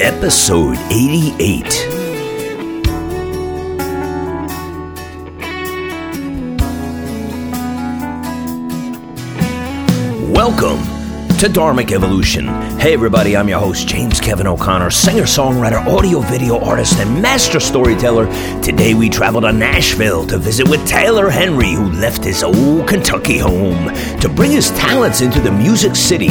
episode 88. Welcome to Dharmic Evolution. Hey, everybody, I'm your host, James Kevin O'Connor, singer songwriter, audio video artist, and master storyteller. Today, we travel to Nashville to visit with Taylor Henry, who left his old Kentucky home to bring his talents into the music city.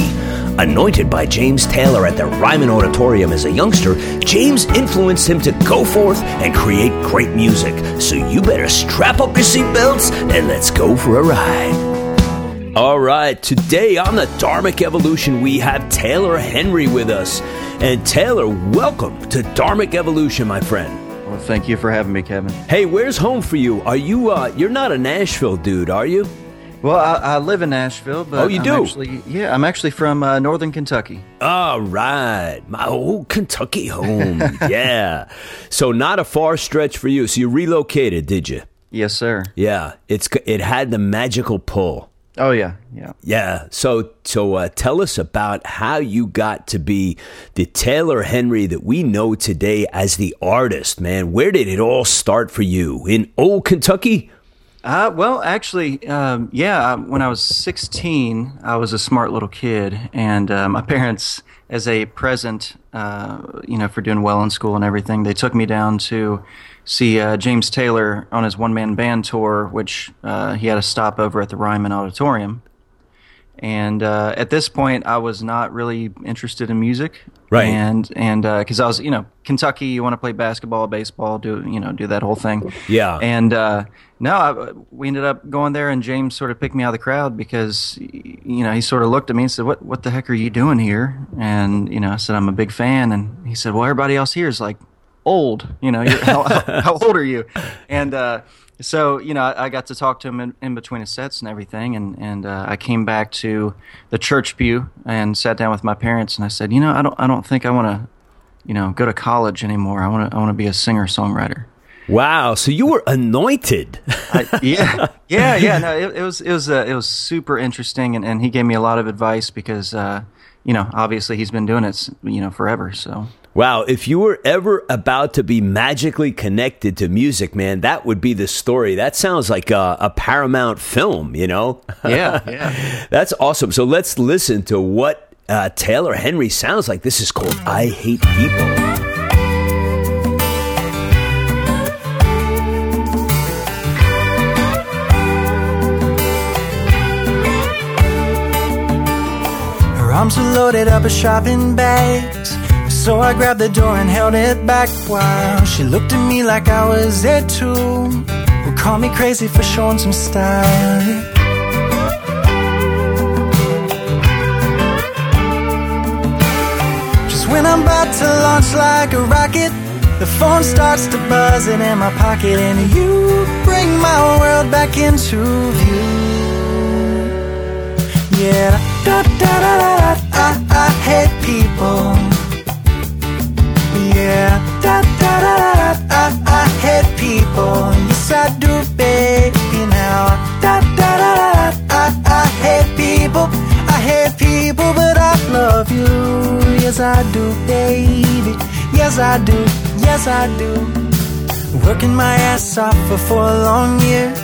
Anointed by James Taylor at the Ryman Auditorium as a youngster, James influenced him to go forth and create great music. So you better strap up your seatbelts and let's go for a ride. All right, today on the Dharmic Evolution, we have Taylor Henry with us. And Taylor, welcome to Dharmic Evolution, my friend. Well, thank you for having me, Kevin. Hey, where's home for you? Are you, uh, you're not a Nashville dude, are you? Well, I, I live in Nashville, but Oh, you I'm do? Actually, yeah, I'm actually from uh, Northern Kentucky. All right, my old Kentucky home. yeah. So, not a far stretch for you. So, you relocated, did you? Yes, sir. Yeah. It's It had the magical pull. Oh yeah, yeah. Yeah. So so uh, tell us about how you got to be the Taylor Henry that we know today as the artist, man. Where did it all start for you? In old Kentucky? Uh, well, actually, um, yeah. um, When I was 16, I was a smart little kid, and uh, my parents, as a present, uh, you know, for doing well in school and everything, they took me down to see uh, James Taylor on his one-man band tour, which uh, he had a stopover at the Ryman Auditorium. And uh, at this point, I was not really interested in music, Right. And and because I was, you know, Kentucky, you want to play basketball, baseball, do you know, do that whole thing. Yeah. And uh, no, I, we ended up going there, and James sort of picked me out of the crowd because, you know, he sort of looked at me and said, "What what the heck are you doing here?" And you know, I said, "I'm a big fan," and he said, "Well, everybody else here is like old. You know, how, how old are you?" And uh, so, you know, I, I got to talk to him in, in between his sets and everything, and and uh, I came back to the church pew and sat down with my parents, and I said, "You know, I don't I don't think I want to." You know, go to college anymore. I want to. I want to be a singer songwriter. Wow. So you were anointed. I, yeah, yeah, yeah. No, it, it was it was uh, it was super interesting, and, and he gave me a lot of advice because uh, you know obviously he's been doing it you know forever. So Wow, if you were ever about to be magically connected to music, man, that would be the story. That sounds like a, a Paramount film, you know? yeah, yeah. That's awesome. So let's listen to what uh, Taylor Henry sounds like. This is called I Hate People. Her arms were loaded up with shopping bags. So I grabbed the door and held it back while she looked at me like I was there too. Would call me crazy for showing some style. Just when I'm about to launch like a rocket, the phone starts to buzz it in my pocket, and you bring my world back into view. Yeah, da da da da. I, I hate people. Yeah, da da da da. da. I, I hate people. Yes, I do, baby. Now, da da da da. I, I hate people. I hate people, but I love you. Yes, I do, baby. Yes, I do. Yes, I do. Working my ass off for four long years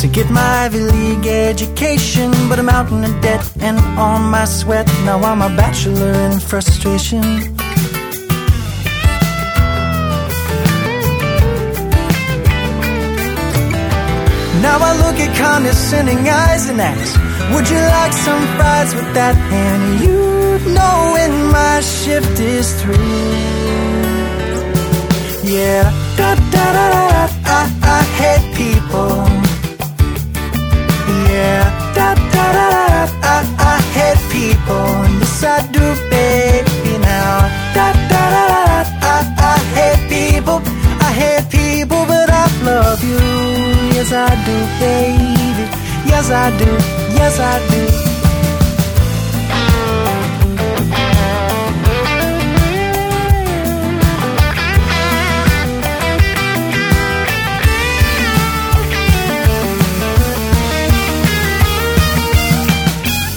to get my Ivy League education, but I'm out in the debt and on my sweat. Now I'm a bachelor in frustration. Now I look at condescending eyes and ask, Would you like some fries with that? And you know when my shift is through. Yeah, da da da da. I, I hate people. Yeah, da da da da. I, I hate people. Yes, I do, baby. Now, da da da. da. I, I hate people. I hate people, but I love you. Yes, I do, baby. Yes, I do. Yes, I do.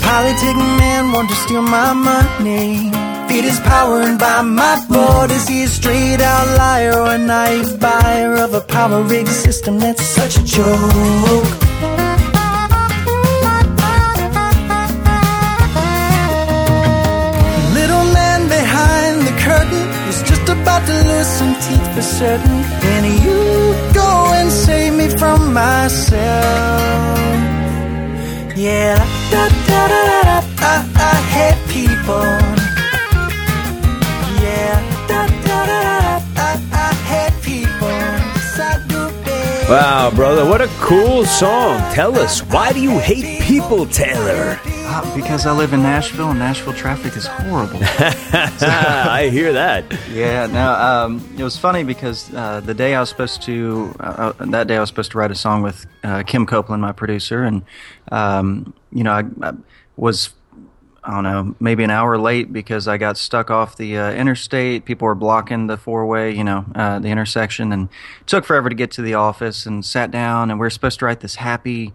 Politic man want to steal my money. Beat is powered by my board. Is he a straight out liar or a naive buyer of a power rig system that's such a joke? Little man behind the curtain is just about to lose some teeth for certain. Can you go and save me from myself? Yeah, da da da da da. I, I hate people. Wow, brother, what a cool song. Tell us, why do you hate people, Taylor? Uh, because I live in Nashville and Nashville traffic is horrible. I hear that. Yeah, no, um, it was funny because uh, the day I was supposed to, uh, uh, that day I was supposed to write a song with uh, Kim Copeland, my producer, and um, you know, I, I was, I don't know, maybe an hour late because I got stuck off the uh, interstate. People were blocking the four way, you know, uh, the intersection, and took forever to get to the office. And sat down, and we are supposed to write this happy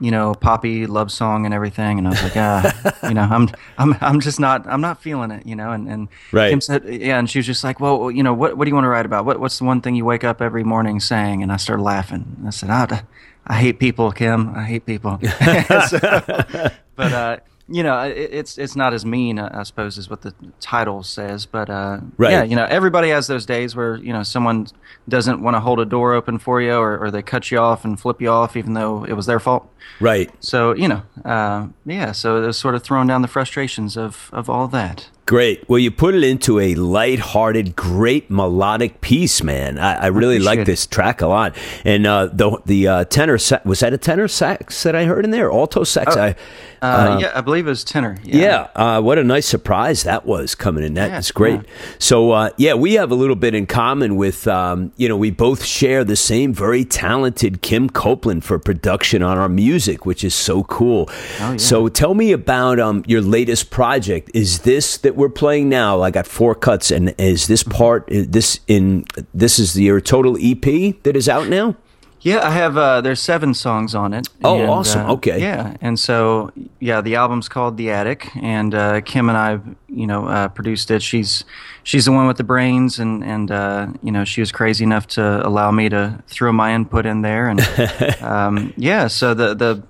you know, poppy love song and everything. And I was like, ah, you know, I'm, I'm, I'm just not, I'm not feeling it, you know. And and Right. Kim said, yeah, and she was just like, well, you know, what, what do you want to write about? What, what's the one thing you wake up every morning saying? And I started laughing. And I said, ah, I hate people, Kim. I hate people. So- but uh, you know, it's it's not as mean, I suppose, as what the title says. But uh, Right. yeah, you know, everybody has those days where you know someone doesn't want to hold a door open for you, or, or they cut you off and flip you off, even though it was their fault. Right. So you know, uh, yeah. So it was sort of throwing down the frustrations of of all that. Great. Well, you put it into a light-hearted, great melodic piece, man. I, I really appreciate like it. this track a lot. And uh, the the uh, tenor sa- was that a tenor sax that I heard in there? Alto sax. I, Uh, yeah, I believe it was tenor. yeah. Uh, what a nice surprise that was coming in. That Yeah, is great. yeah. So uh, yeah, we have a little bit in common with um, you know we both share the same very talented Kim Copeland for production on our music, which is so cool. Oh, yeah. So tell me about um, your latest project. Is this that we're playing now? I got four cuts, and is this part this in this is your total EP that is out now? Yeah, I have. Uh, there's seven songs on it. Oh, and, awesome. uh, Okay. Yeah, and so yeah, the album's called The Attic, and uh, Kim and I, you know, uh, produced it. She's she's the one with the brains, and and uh, you know, she was crazy enough to allow me to throw my input in there, and um, yeah, so the the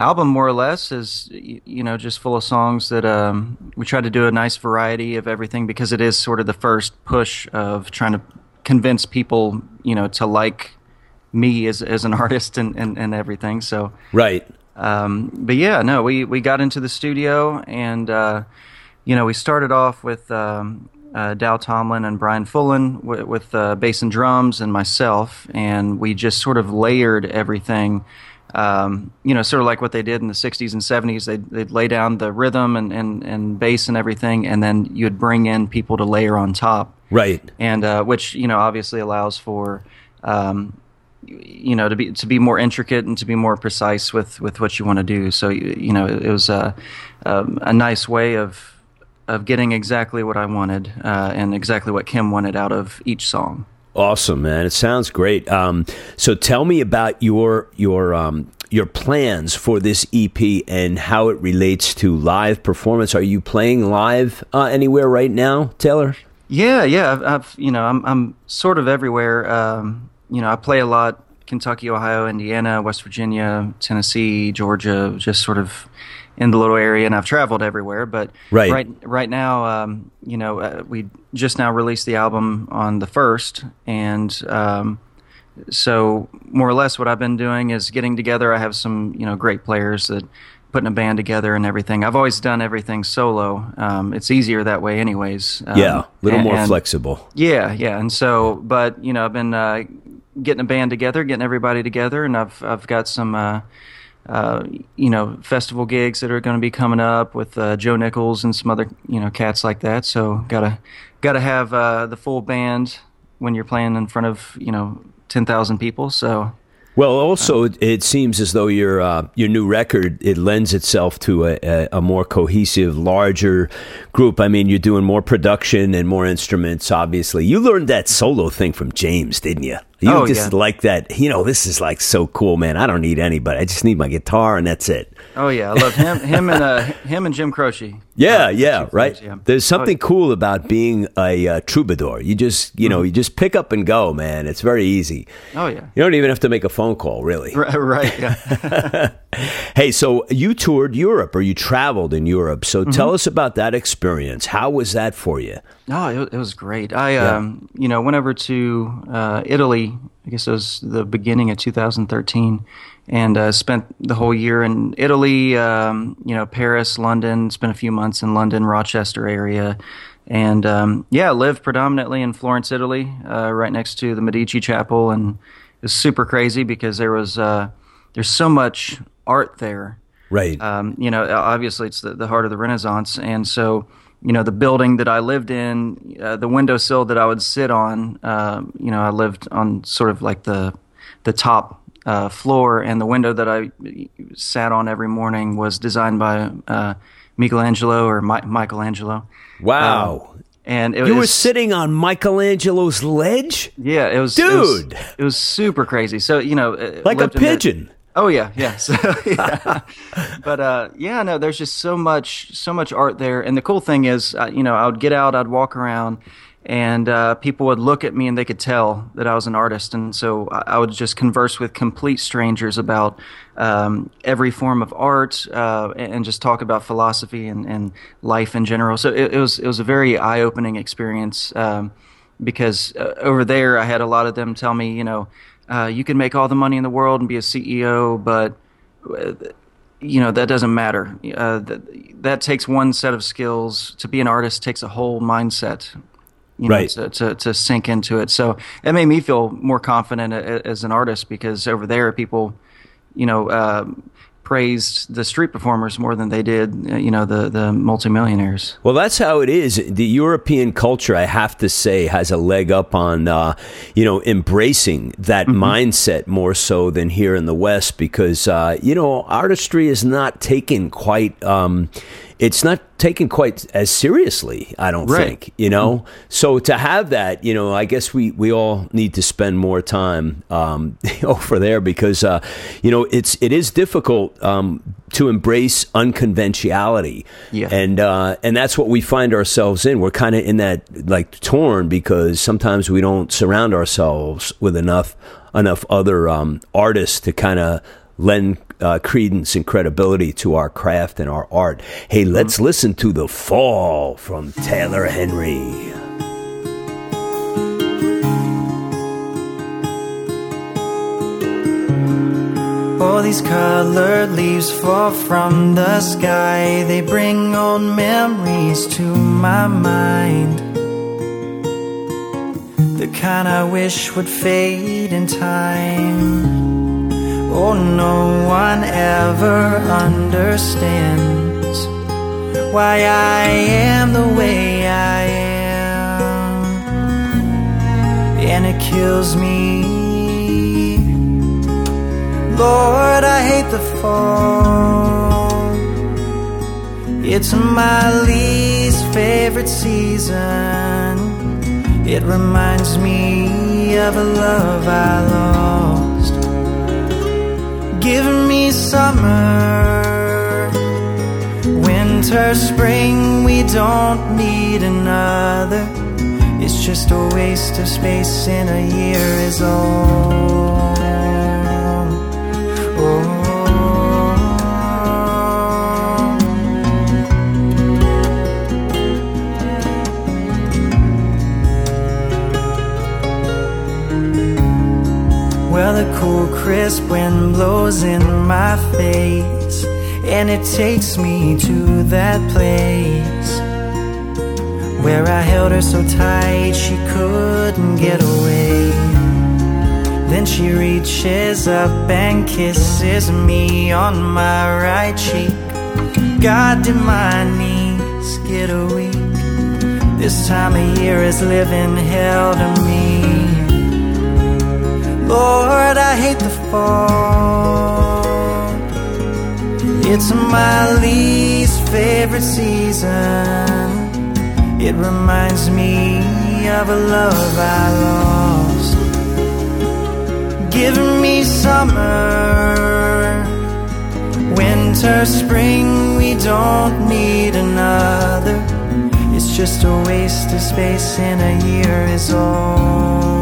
album more or less is you know just full of songs that um, we try to do a nice variety of everything because it is sort of the first push of trying to convince people you know to like me as as an artist and and, and everything so Right. um, but yeah no we we got into the studio and uh, you know we started off with um, uh, Dow Tomlin and Brian Fullen with, with uh, bass and drums and myself and we just sort of layered everything um, you know, sort of like what they did in the 60s and 70s. They'd, they'd lay down the rhythm and, and, and bass and everything, and then you'd bring in people to layer on top Right. and uh, which you know obviously allows for um, you know to be to be more intricate and to be more precise with with what you want to do. So you you know it was a um, a nice way of of getting exactly what I wanted uh, and exactly what Kim wanted out of each song. Awesome, man! It sounds great. Um, so tell me about your your um, your plans for this EP and how it relates to live performance. Are you playing live uh, anywhere right now, Taylor? Yeah, yeah. I've, I've you know, I'm I'm sort of everywhere. Um, you know, I play a lot: Kentucky, Ohio, Indiana, West Virginia, Tennessee, Georgia. Just sort of in the little area, and I've traveled everywhere. But Right. right, right now, um, you know, uh, we just now released the album on the first, and um, so more or less, what I've been doing is getting together. I have some you know great players that putting a band together and everything. I've always done everything solo. Um, it's easier that way, anyways. Um, yeah, a little and- more and- flexible. yeah, yeah, and so, but you know, I've been uh, getting a band together, getting everybody together, and I've I've got some, uh, uh, you know, festival gigs that are going to be coming up with uh, Joe Nichols and some other you know cats like that. So gotta gotta have uh, the full band when you're playing in front of you know ten thousand people. So Well, also, it, seems as though your uh, your new record it lends itself to a, a more cohesive, larger group. I mean, you're doing more production and more instruments. Obviously, you learned that solo thing from James, didn't you? You Oh, just yeah. like that. You know, this is like so cool, man. I don't need anybody. I just need my guitar and that's it. Oh yeah, I love him. Him and uh, him and Jim Croce. Yeah, Uh, yeah, right. yeah. There's Oh, something cool about being a uh, troubadour. You just, you Mm-hmm. know, you just pick up and go, man. It's very easy. Oh yeah. You don't even have to make a phone call, really. Right, right. Yeah. Hey, so you toured Europe or you traveled in Europe. So Mm-hmm. tell us about that experience. How was that for you? No, it, it was great. I, um, you know, went over to uh, Italy. I guess it was the beginning of 2013, and uh, spent the whole year in Italy. Um, you know, Paris, London. Spent a few months in London, Rochester area, and um, yeah, lived predominantly in Florence, Italy, uh, right next to the Medici Chapel, and it was super crazy because there was uh, there's so much art there Right. um, you know, obviously it's the, the heart of the Renaissance, and so you know the building that I lived in, uh, the windowsill that I would sit on, um, you know, I lived on sort of like the the top uh, floor, and the window that I sat on every morning was designed by uh, Michelangelo or Mi- Michelangelo. wow. And it you were sitting on Michelangelo's ledge? yeah, it was it was- Dude! It was, super crazy. So you know, uh, Like a pigeon. Oh yeah, yeah. So, yeah. but uh, yeah, no, there's just so much, so much art there. And the cool thing is, uh, you know, I would get out, I'd walk around, and uh, people would look at me and they could tell that I was an artist. And so I, I would just converse with complete strangers about um, every form of art uh, and, just talk about philosophy and, and life in general. So it, it was it was a very eye opening experience. Um, because uh, over there I had a lot of them tell me, you know, uh, you can make all the money in the world and be a CEO, but you know that doesn't matter. Uh, that, that takes one set of skills. To be an artist takes a whole mindset, you know, Right. to, to to sink into it. So it made me feel more confident a- as an artist because over there people, you know. Um, praised the street performers more than they did, uh, you know, the the multimillionaires. Well, that's how it is. The European culture, I have to say, has a leg up on, uh, you know, embracing that mindset more so than here in the West because, uh, you know, artistry is not taken quite, um, it's not taken quite as seriously, I don't Right. think, you know? So to have that, you know, I guess we, we all need to spend more time um, over there because, uh, you know, it's, it is difficult um, to embrace unconventionality. Yeah. And uh, and that's what we find ourselves in. We're kind of in that like torn because sometimes we don't surround ourselves with enough enough other um, artists to kind of lend uh, credence and credibility to our craft and our art. Hey, let's listen to the fall from Taylor Henry. All these colored leaves fall from the sky. They bring old memories to my mind. The kind I wish would fade in time. Oh, no one ever understands why I am the way I am. And it kills me. Lord, I hate the fall. It's my least favorite season. It reminds me of a love I lost. Give me summer, winter, spring, we don't need another. It's just a waste of space in a year is all. The cool, crisp wind blows in my face, and it takes me to that place where I held her so tight she couldn't get away. Then she reaches up and kisses me on my right cheek. God, did my knees get weak? This time of year is living hell to me. Lord, I hate the fall. It's my least favorite season. It reminds me of a love I lost. giving me summer. Winter, spring, we don't need another. It's just a waste of space and a year is all.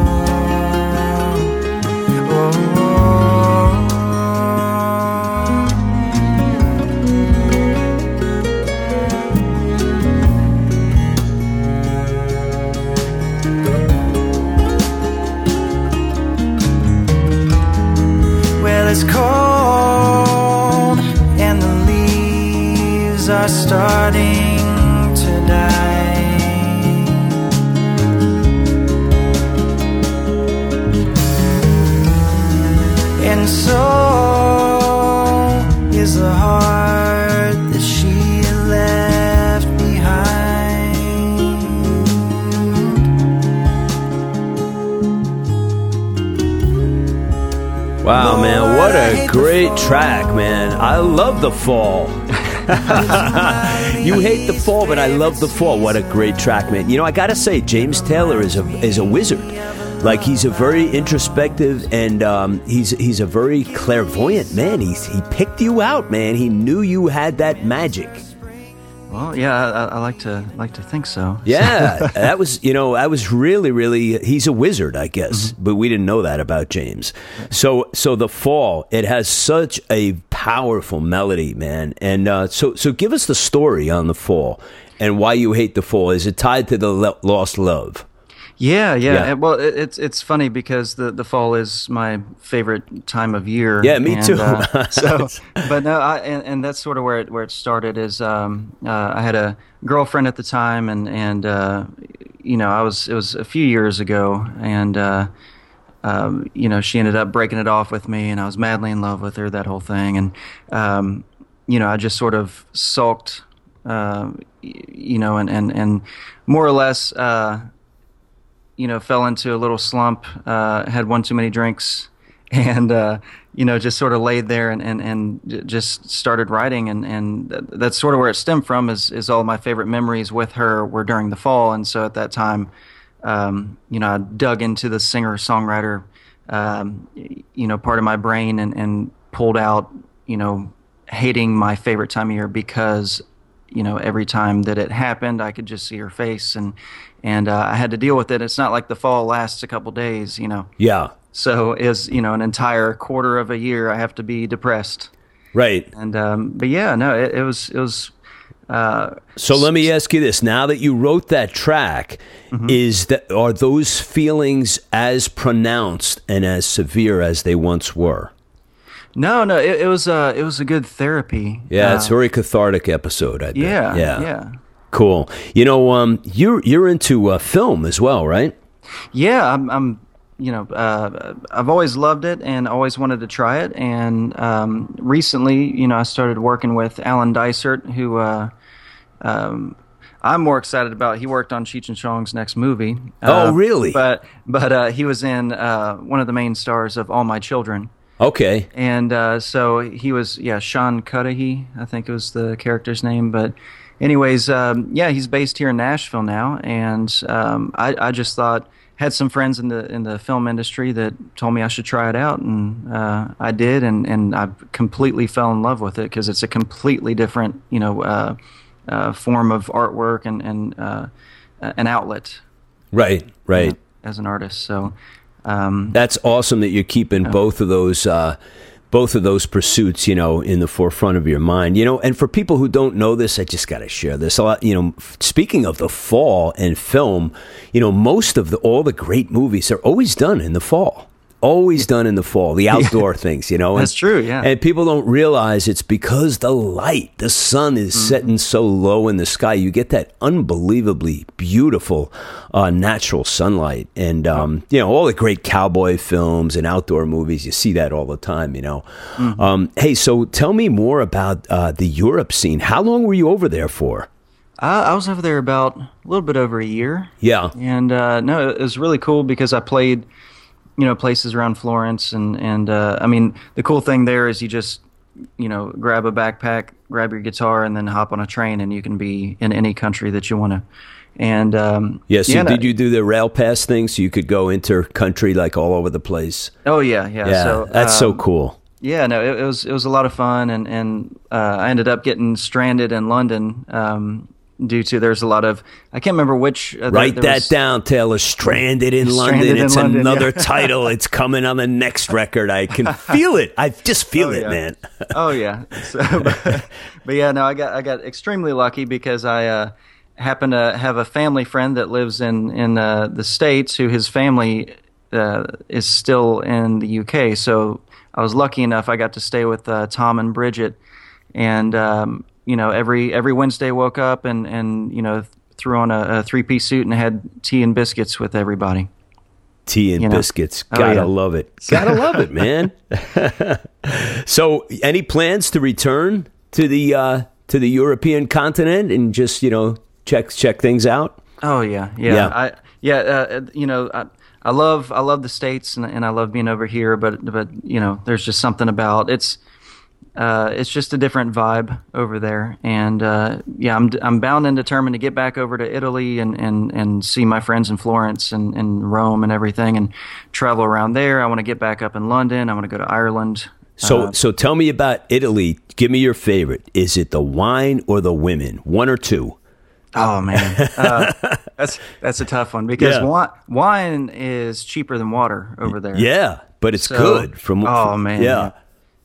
It's cold and the leaves are starting to die. And so is the heart that she left behind. Wow, man, what a great track, man. I love the fall. you hate the fall, but I love the fall. What a great track, man. You know, I gotta say, James Taylor is a is a wizard. Like he's a very introspective and um, he's he's a very clairvoyant man. He's he picked you out, man. He knew you had that magic. Well, yeah, I, I like to like to think so. Yeah, that was you know I was really really he's a wizard, I guess, but we didn't know that about James. So so the fall it has such a powerful melody, man, and uh, so so give us the story on the fall and why you hate the fall. Is it tied to the lo- lost love? Yeah, yeah. Yeah. Well, it, it's it's funny because the, the fall is my favorite time of year. Yeah, me and, too. uh, so, but no, I, and, and that's sort of where it where it started. Is um, uh, I had a girlfriend at the time, and and uh, you know I was it was a few years ago, and uh, um, you know she ended up breaking it off with me, and I was madly in love with her, that whole thing, and um, you know I just sort of sulked, uh, you know, and and and more or less. You know, fell into a little slump, uh, had one too many drinks, and uh, you know, just sort of laid there and and, and just started writing, and and that's sort of where it stemmed from. Is is all my favorite memories with her were during the fall, and so at that time, um, you know, I dug into the singer songwriter, um, you know, part of my brain, and and pulled out, you know, hating my favorite time of year because you know every time that it happened i could just see her face and and uh, i had to deal with it. It's not like the fall lasts a couple days you know. Yeah, so is you know an entire quarter of a year i have to be depressed. Right. and um, but yeah no it, it was it was uh, So let me ask you this: Now that you wrote that track, is that are those feelings as pronounced and as severe as they once were? No no it, it was uh it was a good therapy Yeah, uh, it's a very cathartic episode. I bet. yeah yeah, yeah Cool. You know, um, you're you're into uh, film as well, right? Yeah, I'm. I'm you know, uh, I've always loved it and always wanted to try it. And um, recently, you know, I started working with Alan Dysert, who uh, um, I'm more excited about. He worked on Cheech and Chong's next movie. Oh, Uh, really? But but uh, he was in uh, one of the main stars of All My Children. Okay. And uh, so he was, yeah, Sean Cudahy, I think it was the character's name. But, anyways, um, yeah, he's based here in Nashville now, and um, I, I just thought had some friends in the in the film industry that told me I should try it out, and uh, I did, and and I completely fell in love with it because it's a completely different, you know, uh, uh, form of artwork and and uh, an outlet Right. Right. as an artist. So. Um, That's awesome that you're keeping both of those. Uh, both of those pursuits, you know, in the forefront of your mind, you know, and for people who don't know this, I just got to share this. A lot, you know, speaking of the fall and film, you know, most of the all the great movies are always done in the fall. Always done in the fall, the outdoor things, you know. That's true, yeah. And people don't realize it's because the light, the sun is Mm-hmm. setting so low in the sky. You get that unbelievably beautiful uh, natural sunlight, and um, you know all the great cowboy films and outdoor movies. You see that all the time, you know. Mm-hmm. Um, hey, so tell me more about uh, the Europe scene. How long were you over there for? I, I was over there about a little bit over a year. Yeah, and uh, no, it was really cool because I played, you know, places around Florence, and and uh, I mean, the cool thing there is you just, you know, grab a backpack, grab your guitar, and then hop on a train, and you can be in any country that you want to And um, Yeah. So no- did you do the rail pass thing so you could go inter country like all over the place? Oh yeah, yeah. Yeah, so, that's so um, cool. Yeah, no, it, it was it was a lot of fun, and and uh, I ended up getting stranded in London um, due to there's a lot of I can't remember which. Uh, there- Write there that was- down, Taylor. Stranded in Stranded London. in It's London, another yeah. title. It's coming on the next record. I can feel it. I just feel Oh, it, yeah. man. oh yeah. So, but, but yeah, no, I got I got extremely lucky because I uh, happen to have a family friend that lives in in uh, the states who his family uh, is still in the UK. So I was lucky enough I got to stay with uh, Tom and Bridget, and um, you know every every Wednesday woke up and and you know threw on a, a three piece suit and had tea and biscuits with everybody. Tea and You know. biscuits. Oh, Gotta yeah. love it. Gotta love it, man. so, any plans to return to the uh, to the European continent and just you know check check things out? Oh yeah, yeah, Yeah. I yeah, uh, you know, I, I love I love the states and, and I love being over here, but but you know, there's just something about it's uh, it's just a different vibe over there, and uh, yeah, I'm I'm bound and determined to get back over to Italy and and and see my friends in Florence and, and Rome and everything, and travel around there. I want to get back up in London. I want to go to Ireland. So, Uh, so tell me about Italy. Give me your favorite. Is it the wine or the women? One or two? Oh man, uh, that's that's a tough one because Yeah. wine, wine is cheaper than water over there. Yeah, but it's So- good. From Oh, from- man, yeah.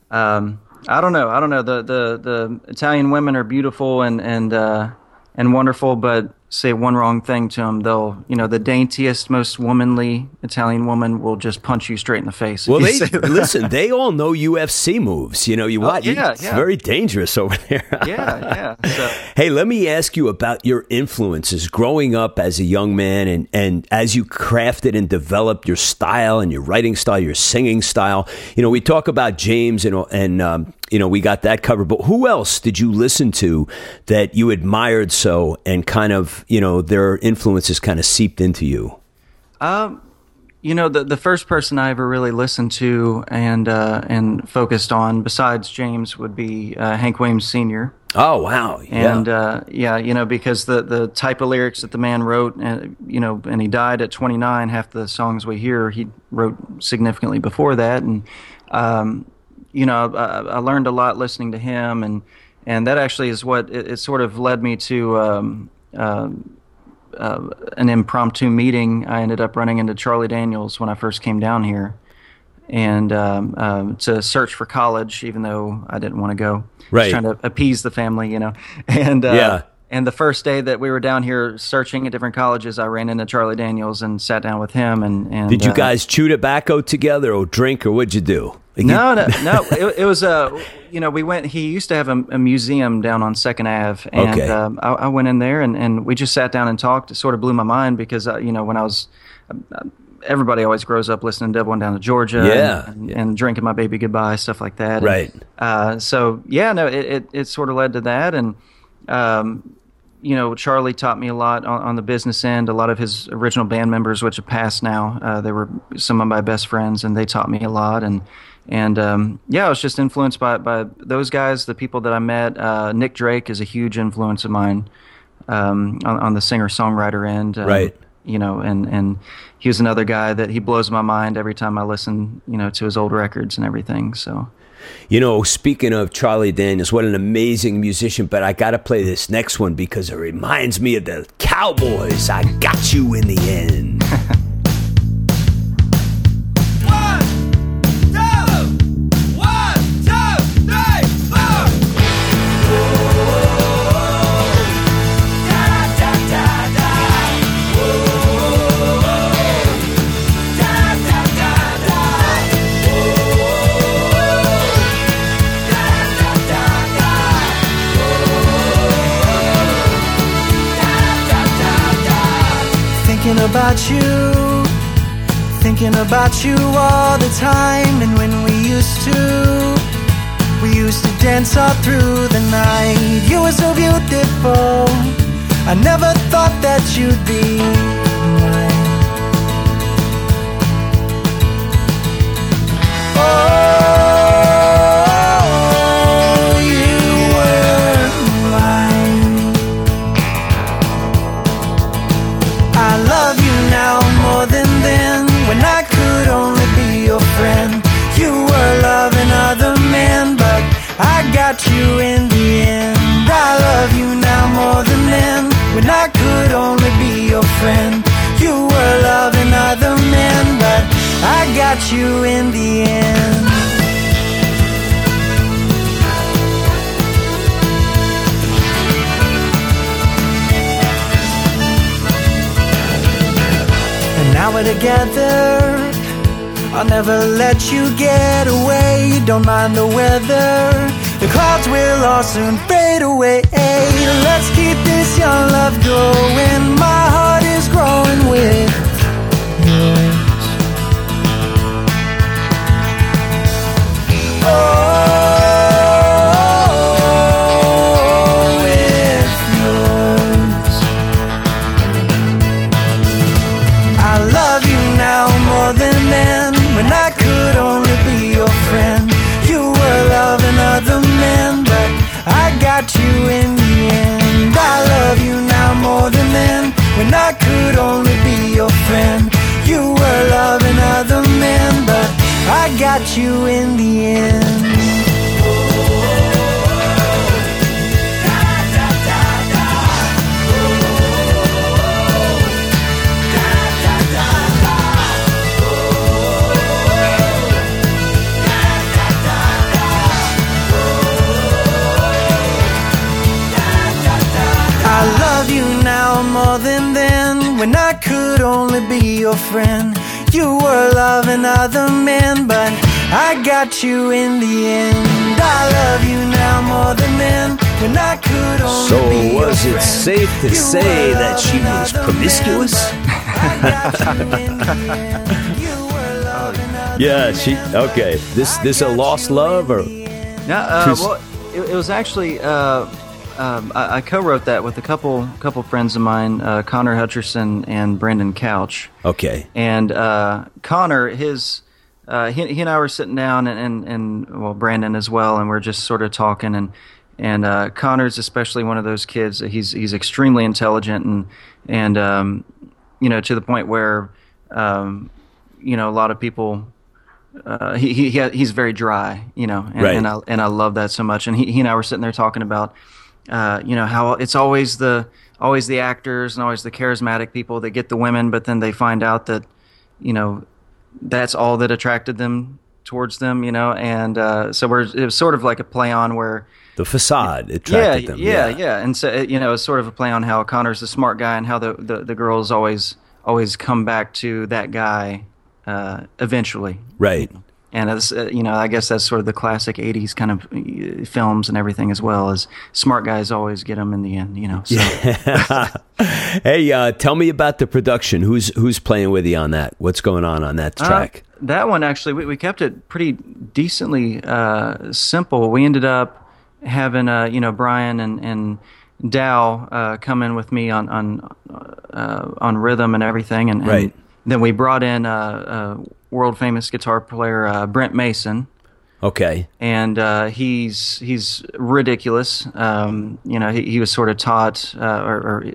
um, I don't know. I don't know. The the the Italian women are beautiful and and uh, and wonderful, but say one wrong thing to them, they'll you know the daintiest, most womanly Italian woman will just punch you straight in the face. Well, they listen. They all know UFC moves. You know, you watch. Oh, yeah, it's yeah. very dangerous over there. yeah, yeah. So Hey, let me ask you about your influences growing up as a young man and, and as you crafted and developed your style and your writing style, your singing style. You know, we talk about James and, and um, you know, we got that covered, but who else did you listen to that you admired so and kind of, you know, their influences kind of seeped into you? Um, you know the the first person I ever really listened to and uh, and focused on besides James would be uh, Hank Williams Sr. Oh, wow. Yeah. and uh, yeah, you know, because the the type of lyrics that the man wrote, and you know, and he died at 29. Half the songs we hear, he wrote significantly before that, and um, you know, I, I learned a lot listening to him, and and that actually is what it, it sort of led me to. Um, um uh, an impromptu meeting, I ended up running into Charlie Daniels when I first came down here, and um, um, to search for college, even though I didn't want to go. Right. Trying to appease the family, you know. And uh, Yeah. And the first day that we were down here searching at different colleges, I ran into Charlie Daniels and sat down with him. And, and Did you uh, guys chew tobacco together or drink or what'd you do? Like, No, no, no. It, it was uh, you know, we went. He used to have a, a museum down on Second Ave, and Okay. um, I, I went in there and, and we just sat down and talked. It sort of blew my mind because uh, you know when I was. uh, Everybody always grows up listening to Devil Went Down to Georgia, Yeah. and, and drinking my baby goodbye, stuff like that. And, Right. Uh, so yeah, no, it, it, it sort of led to that, and um, you know, Charlie taught me a lot on, on the business end. A lot of his original band members, which have passed now, uh, they were some of my best friends, and they taught me a lot. And and um, yeah, I was just influenced by by those guys, the people that I met. Uh, Nick Drake is a huge influence of mine um, on, on the singer songwriter end. Um, Right. You know, and and he was another guy that he blows my mind every time I listen. You know, to his old records and everything. So. You know, speaking of Charlie Daniels, what an amazing musician, but I got to play this next one because it reminds me of the Cowboys. I got you in the end. About you, thinking about you all the time. And when we used to, we used to dance all through the night. You were so beautiful, I never thought that you'd be mine. Oh, you in the end. And now we're together. I'll never let you get away. Don't mind the weather. The clouds will all soon fade away. Let's keep this young love going. You in the end. I love you now more than then. When I could only be your friend, you were loving other men, but I got you in the end. I love you now more than then. When I could only So be your was it friend, safe to you say that she was promiscuous? men, but I got you in the end. You were loving other Yeah, she okay. This this a lost love or Yeah, uh, well, it, it was actually uh, um, I, I co-wrote that with a couple couple friends of mine, uh, Connor Hutcherson and Brendan Couch. okay. And uh, Connor, his uh, he, he and I were sitting down, and, and and well, Brandon as well, and we're just sort of talking, and and uh, Connor's especially one of those kids. He's he's extremely intelligent, and and um, you know to the point where um, you know a lot of people. Uh, he he he- he's very dry, you know, and, Right. and I and I love that so much. And he he and I were sitting there talking about, uh, you know, how it's always the always the actors and always the charismatic people that get the women, but then they find out that, you know, that's all that attracted them towards them, you know. And uh, so we're it was sort of like a play on where The facade yeah, attracted them. yeah, yeah, yeah. And so it, you know, it's sort of a play on how Connor's the smart guy and how the the, the girls always always come back to that guy uh, eventually. Right. And it's, uh, you know, I guess that's sort of the classic '80s kind of uh, films and everything as well. As smart guys always get them in the end, you know. So. Hey, uh, tell me about the production. Who's who's playing with you on that? What's going on on that Uh, track? that one actually, we, we kept it pretty decently uh, simple. We ended up having, uh, you know, Brian and and Dow uh, come in with me on on uh, on rhythm and everything, and, and Right. then we brought in uh, uh, world famous guitar player uh, Brent Mason. okay. and uh, he's he's ridiculous. Um, you know, he, he was sort of taught uh, or, or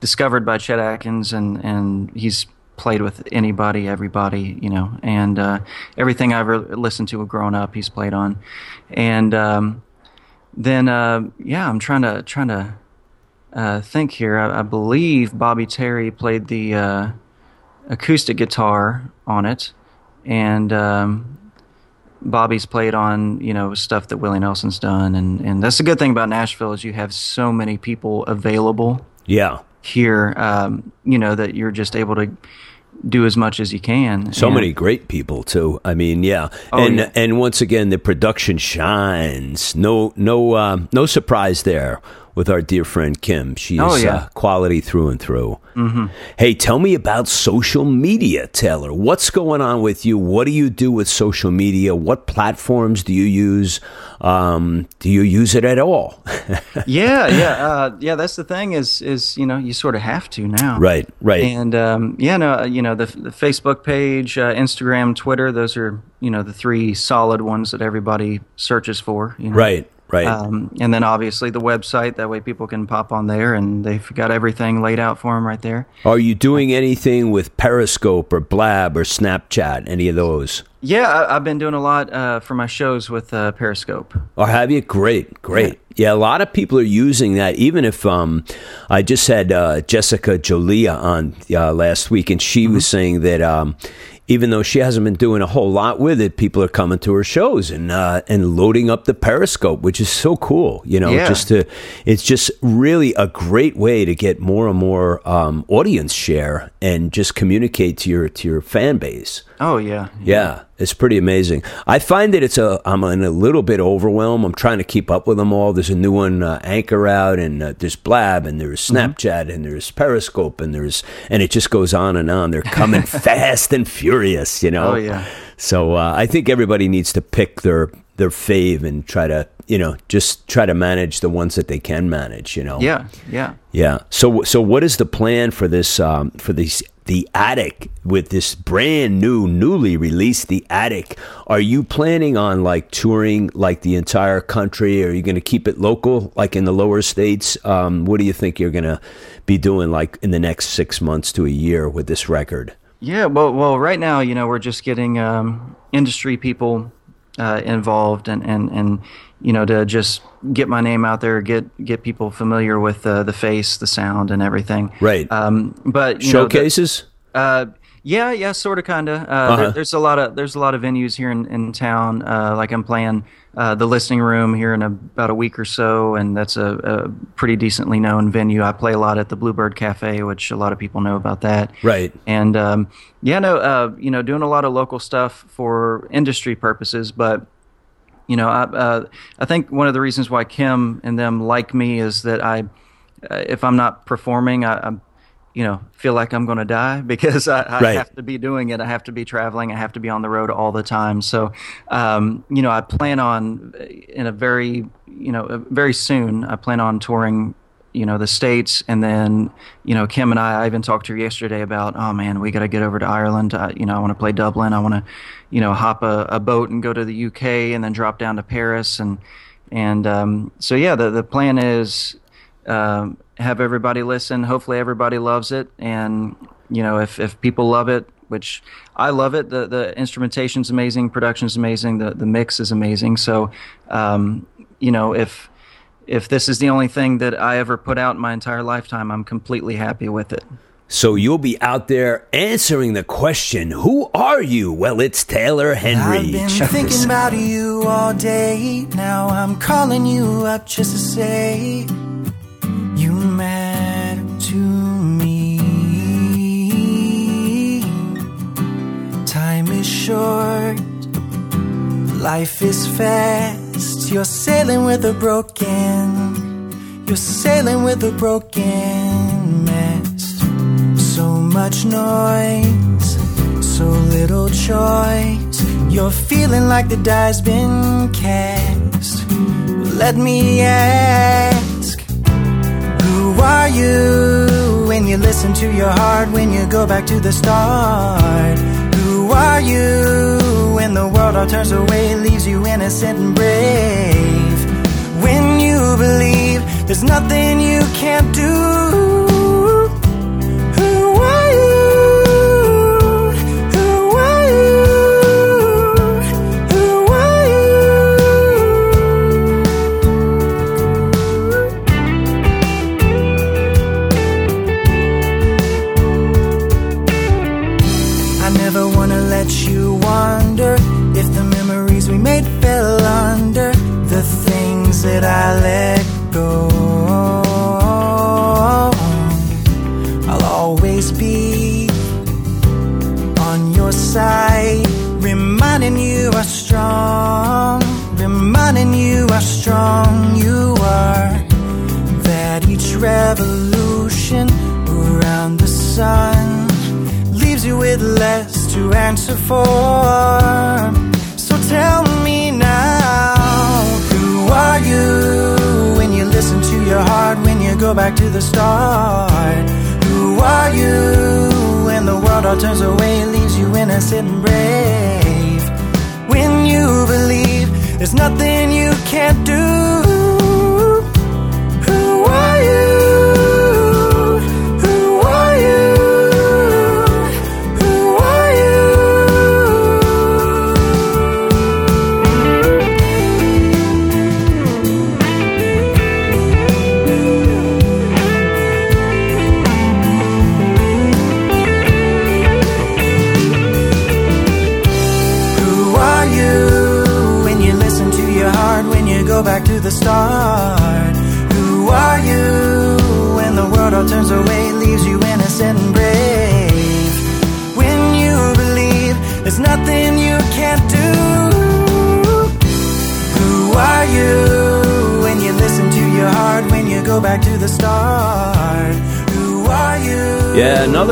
discovered by Chet Atkins, and and he's played with anybody, everybody, you know, and uh, everything I ever listened to growing up, he's played on, and um, then uh, yeah, I'm trying to trying to uh, think here. I, I believe Bobby Terry played the uh, acoustic guitar on it, and um, Bobby's played on, you know, stuff that Willie Nelson's done, and and that's the good thing about Nashville is you have so many people available Yeah. here, um, you know, that you're just able to do as much as you can. So And- many great people too. I mean, yeah. Oh, and yeah. and once again the production shines. No no uh, no surprise there with our dear friend Kim. She is Oh, yeah. uh, quality through and through. Mm-hmm. Hey, tell me about social media, Taylor. What's going on with you? What do you do with social media? What platforms do you use? Um, do you use it at all? yeah, yeah, uh, yeah. That's the thing is is you know you sort of have to now. right, right. And um, yeah, no, uh, you know the, the Facebook page, uh, Instagram, Twitter. Those are you know the three solid ones that everybody searches for. You know? Right, right. Um, and then obviously the website. That way people can pop on there and they've got everything laid out for them right there. Are you doing anything with Periscope or Blab or Snapchat? Any of those? Yeah, I, I've been doing a lot uh, for my shows with uh, Periscope. Or have you? Great, great. Yeah. a lot of people are using that. Even if um, I just had uh, Jessica Jolia on uh, last week, and she was saying that um, even though she hasn't been doing a whole lot with it, people are coming to her shows and uh, and loading up the Periscope, which is so cool. You know, Yeah. just to it's just really a great way to get more and more um, audience share and just communicate to your to your fan base. Oh yeah, Yeah, it's pretty amazing. I find that it's a I'm in a little bit overwhelmed. I'm trying to keep up with them all. There's a new one uh, Anchor out, and uh, there's Blab, and there's Snapchat, and there's Periscope, and there's and it just goes on and on. They're coming fast and furious, you know. Oh, yeah. So uh, I think everybody needs to pick their their fave and try to you know just try to manage the ones that they can manage. You know. yeah, yeah. Yeah. So so what is the plan for this um, for these the attic with this brand new newly released the attic. Are you planning on like touring like the entire country? Are you going to keep it local like in the lower states? Um, what do you think you're going to be doing like in the next six months to a year with this record? Yeah, well, well, right now, you know, we're just getting um, industry people uh, involved, and, and, and you know, to just get my name out there, get get people familiar with uh, the face, the sound, and everything. Right. Um, but you know, the- showcases uh, yeah, yeah, sort of, kind of. Uh, Uh-huh. there, there's a lot of there's a lot of venues here in, in town. Uh, like I'm playing uh, the Listening Room here in about a week or so, and that's a, a pretty decently known venue. I play a lot at the Bluebird Cafe, which a lot of people know about that. Right. And um, yeah, no, uh, you know, doing a lot of local stuff for industry purposes, but you know, I uh, I think one of the reasons why Kim and them like me is that I, uh, if I'm not performing, I, I'm, you know, feel like I'm going to die because I, I Right. have to be doing it. I have to be traveling. I have to be on the road all the time. So, um, you know, I plan on uh, in a very, you know, uh, very soon. I plan on touring. You know the states, and then you know Kim and I. I even talked to her yesterday about, oh man, we got to get over to Ireland. You know, I want to play Dublin. I want to, you know, hop a, a boat and go to the UK, and then drop down to Paris, and and um, so yeah, the the plan is um, have everybody listen. Hopefully, everybody loves it, and you know, if if people love it, which I love it, the the instrumentation's amazing, production's amazing, the the mix is amazing. So, um, you know, if if this is the only thing that I ever put out in my entire lifetime, I'm completely happy with it. so you'll be out there answering the question who are you well it's taylor henry I've been Check thinking about you all day. Now I'm calling you up just to say you matter to me. Time is short, life is fast. You're sailing with a broken, you're sailing with a broken mast. So much noise, so little choice. You're feeling like the die's been cast. Let me ask, who are you? When you listen to your heart, when you go back to the start, who are you? When the world all turns away, leaves you innocent and brave. When you believe there's nothing you can't do.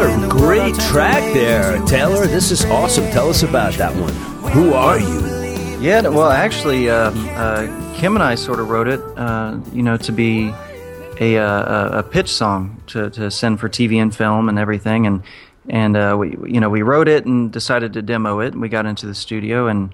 All great track there, Taylor. This is awesome. Tell us about that one. Who are you? Yeah, well, actually, uh, uh, Kim and I sort of wrote it, uh, you know, to be a, uh, a pitch song to, to send for TV and film and everything, and and uh, we you know we wrote it and decided to demo it. And we got into the studio and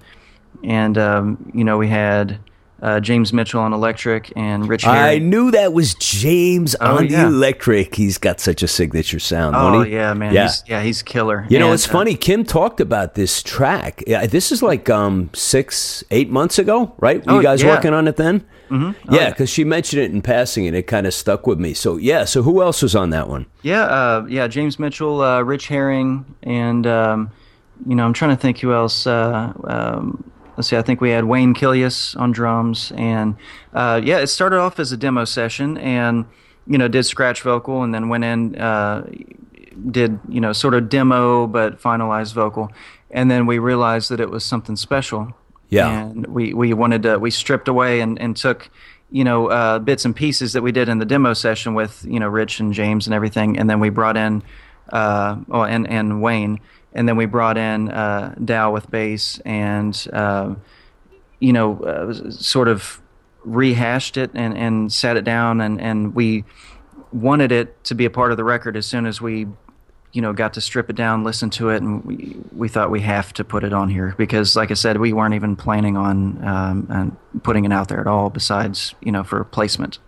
and um, you know we had uh, James Mitchell on electric and Rich. I knew that was James Oh, on yeah. the electric. He's got such a signature sound, Oh don't he? yeah, man. Yeah. He's, yeah, he's killer. You know, it's uh, funny. Kim talked about this track. Yeah, this is like um, six, eight months ago, right? Were Oh, you guys yeah. working on it then? Mm-hmm. yeah, yeah. because she mentioned it in passing, and it kind of stuck with me. So yeah. So who else was on that one? Yeah, uh, yeah, James Mitchell, uh, Rich Herring, and um, you know, I'm trying to think who else. Uh, um, let's see, I think we had Wayne Killius on drums, and uh, yeah, it started off as a demo session, and you know, did scratch vocal, and then went in, uh, did you know, sort of demo but finalized vocal, and then we realized that it was something special. Yeah. and we we wanted to we stripped away and and took you know uh, bits and pieces that we did in the demo session with you know Rich and James and everything, and then we brought in uh, oh and and Wayne, and then we brought in uh, Dow with bass and uh, you know uh, sort of rehashed it and and sat it down and and we wanted it to be a part of the record as soon as we you know got to strip it down listen to it and we, we thought we have to put it on here because like i said we weren't even planning on um, putting it out there at all besides you know for placement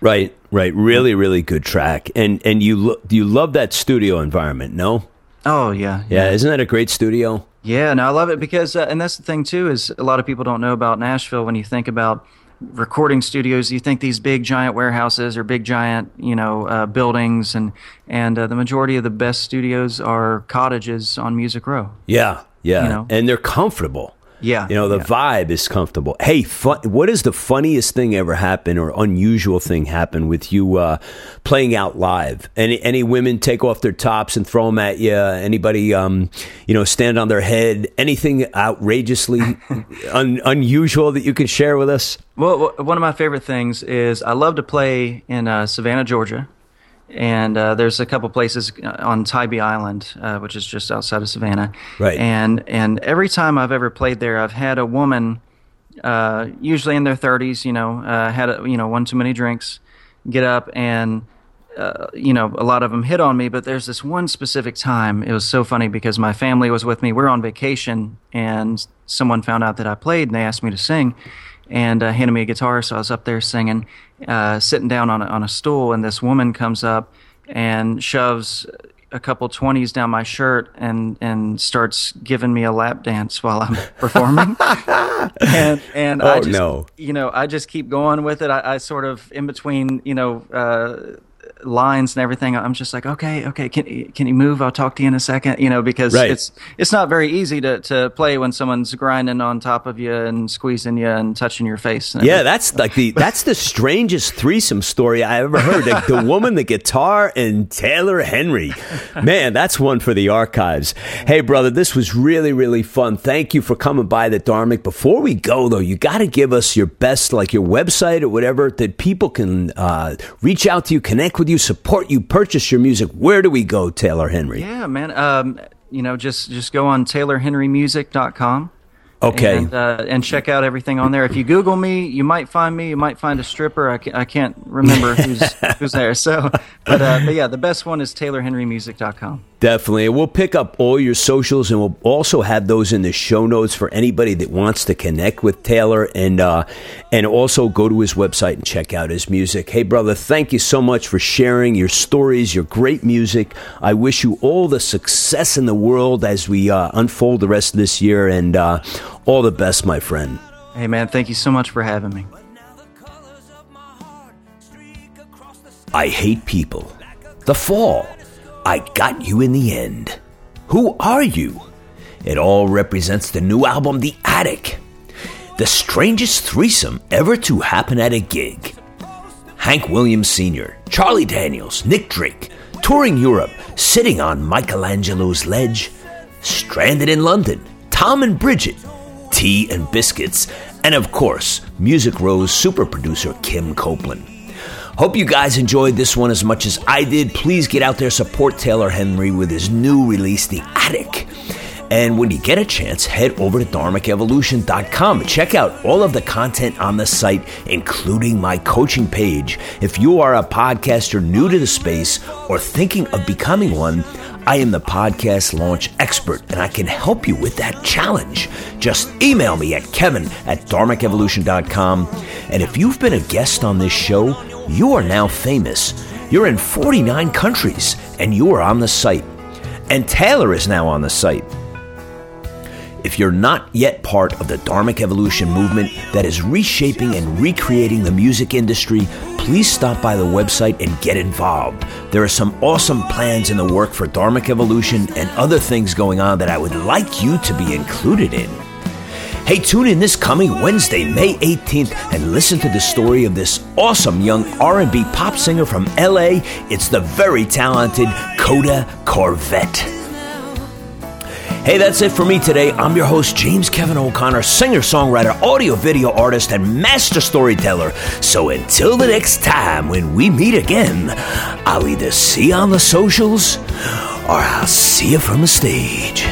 Right, right. Really, really good track. And and you lo- you love that studio environment, no? Oh yeah Yeah, isn't that a great studio? Yeah, no, I love it because, uh, and that's the thing too is a lot of people don't know about Nashville. When you think about recording studios, you think these big giant warehouses or big giant, you know, uh, buildings, and and uh, the majority of the best studios are cottages on Music Row. Yeah, yeah. You know? And they're comfortable. Yeah, You know, the yeah. vibe is comfortable. Hey, fun, what is the funniest thing ever happen or unusual thing happen with you uh, playing out live? Any any women take off their tops and throw them at you? Anybody, um, you know, stand on their head? Anything outrageously un, unusual that you can share with us? Well, one of my favorite things is I love to play in uh, Savannah, Georgia, and uh, there's a couple places on Tybee Island, uh, which is just outside of Savannah. Right. And and every time I've ever played there, I've had a woman, uh, usually in their 30s, you know, uh, had a, you know one too many drinks, get up and. Uh, you know, a lot of them hit on me, but there's this one specific time. It was so funny because my family was with me. We are on vacation, and someone found out that I played, and they asked me to sing and uh, handed me a guitar. So I was up there singing, uh, sitting down on a, on a stool, and this woman comes up and shoves a couple twenties down my shirt and and starts giving me a lap dance while I'm performing. and and I Oh, just, no. you know, I just keep going with it. I, I sort of in between, you know. Uh, lines and everything i'm just like okay okay can, can you move i'll talk to you in a second you know because Right. it's it's not very easy to, to play when someone's grinding on top of you and squeezing you and touching your face. Yeah, everything. that's like the that's the strangest threesome story I ever heard. Like the woman, the guitar, and Taylor Henry. Man, that's one for the archives. Hey, brother, this was really really fun. Thank you for coming by the Dharmic. Before we go though, you got to give us your best, like your website or whatever, that people can uh, reach out to you, connect with you, support you, purchase your music. Where do we go, Taylor Henry? Yeah, man. Um, you know, just just go on TaylorHenryMusic.com. Okay. And, uh, and check out everything on there. If you Google me, you might find me. You might find a stripper. I, ca- I can't remember who's who's there. So, but, uh, but yeah, the best one is TaylorHenryMusic.com. Definitely. We'll pick up all your socials and we'll also have those in the show notes for anybody that wants to connect with Taylor and uh, and also go to his website and check out his music. Hey brother, thank you so much for sharing your stories, your great music. I wish you all the success in the world as we uh, unfold the rest of this year and uh, all the best, my friend. Hey man, thank you so much for having me. I hate people. The fall. I got you in the end. Who are you? It all represents the new album, The Attic. The strangest threesome ever to happen at a gig. Hank Williams Sr., Charlie Daniels, Nick Drake, touring Europe, sitting on Michelangelo's ledge, stranded in London, Tom and Bridget, tea and biscuits, and of course, Music Row's super producer Kim Copeland. Hope you guys enjoyed this one as much as I did. Please get out there, support Taylor Henry with his new release, The Attic. And when you get a chance, head over to dharmicevolution.com. Check out all of the content on the site, including my coaching page. If you are a podcaster new to the space or thinking of becoming one, I am the podcast launch expert and I can help you with that challenge. Just email me at kevin at dharmicevolution.com. And if you've been a guest on this show, you are now famous. You're in 49 countries and you are on the site. And Taylor is now on the site. If you're not yet part of the Dharmic Evolution movement that is reshaping and recreating the music industry, please stop by the website and get involved. There are some awesome plans in the work for Dharmic Evolution and other things going on that I would like you to be included in. Hey, tune in this coming Wednesday, May 18th, and listen to the story of this awesome young R&B pop singer from LA. It's the very talented Coda Corvette. Hey, that's it for me today. I'm your host, James Kevin O'Connor, singer, songwriter, audio video artist, and master storyteller. So until the next time when we meet again, I'll either see you on the socials or I'll see you from the stage.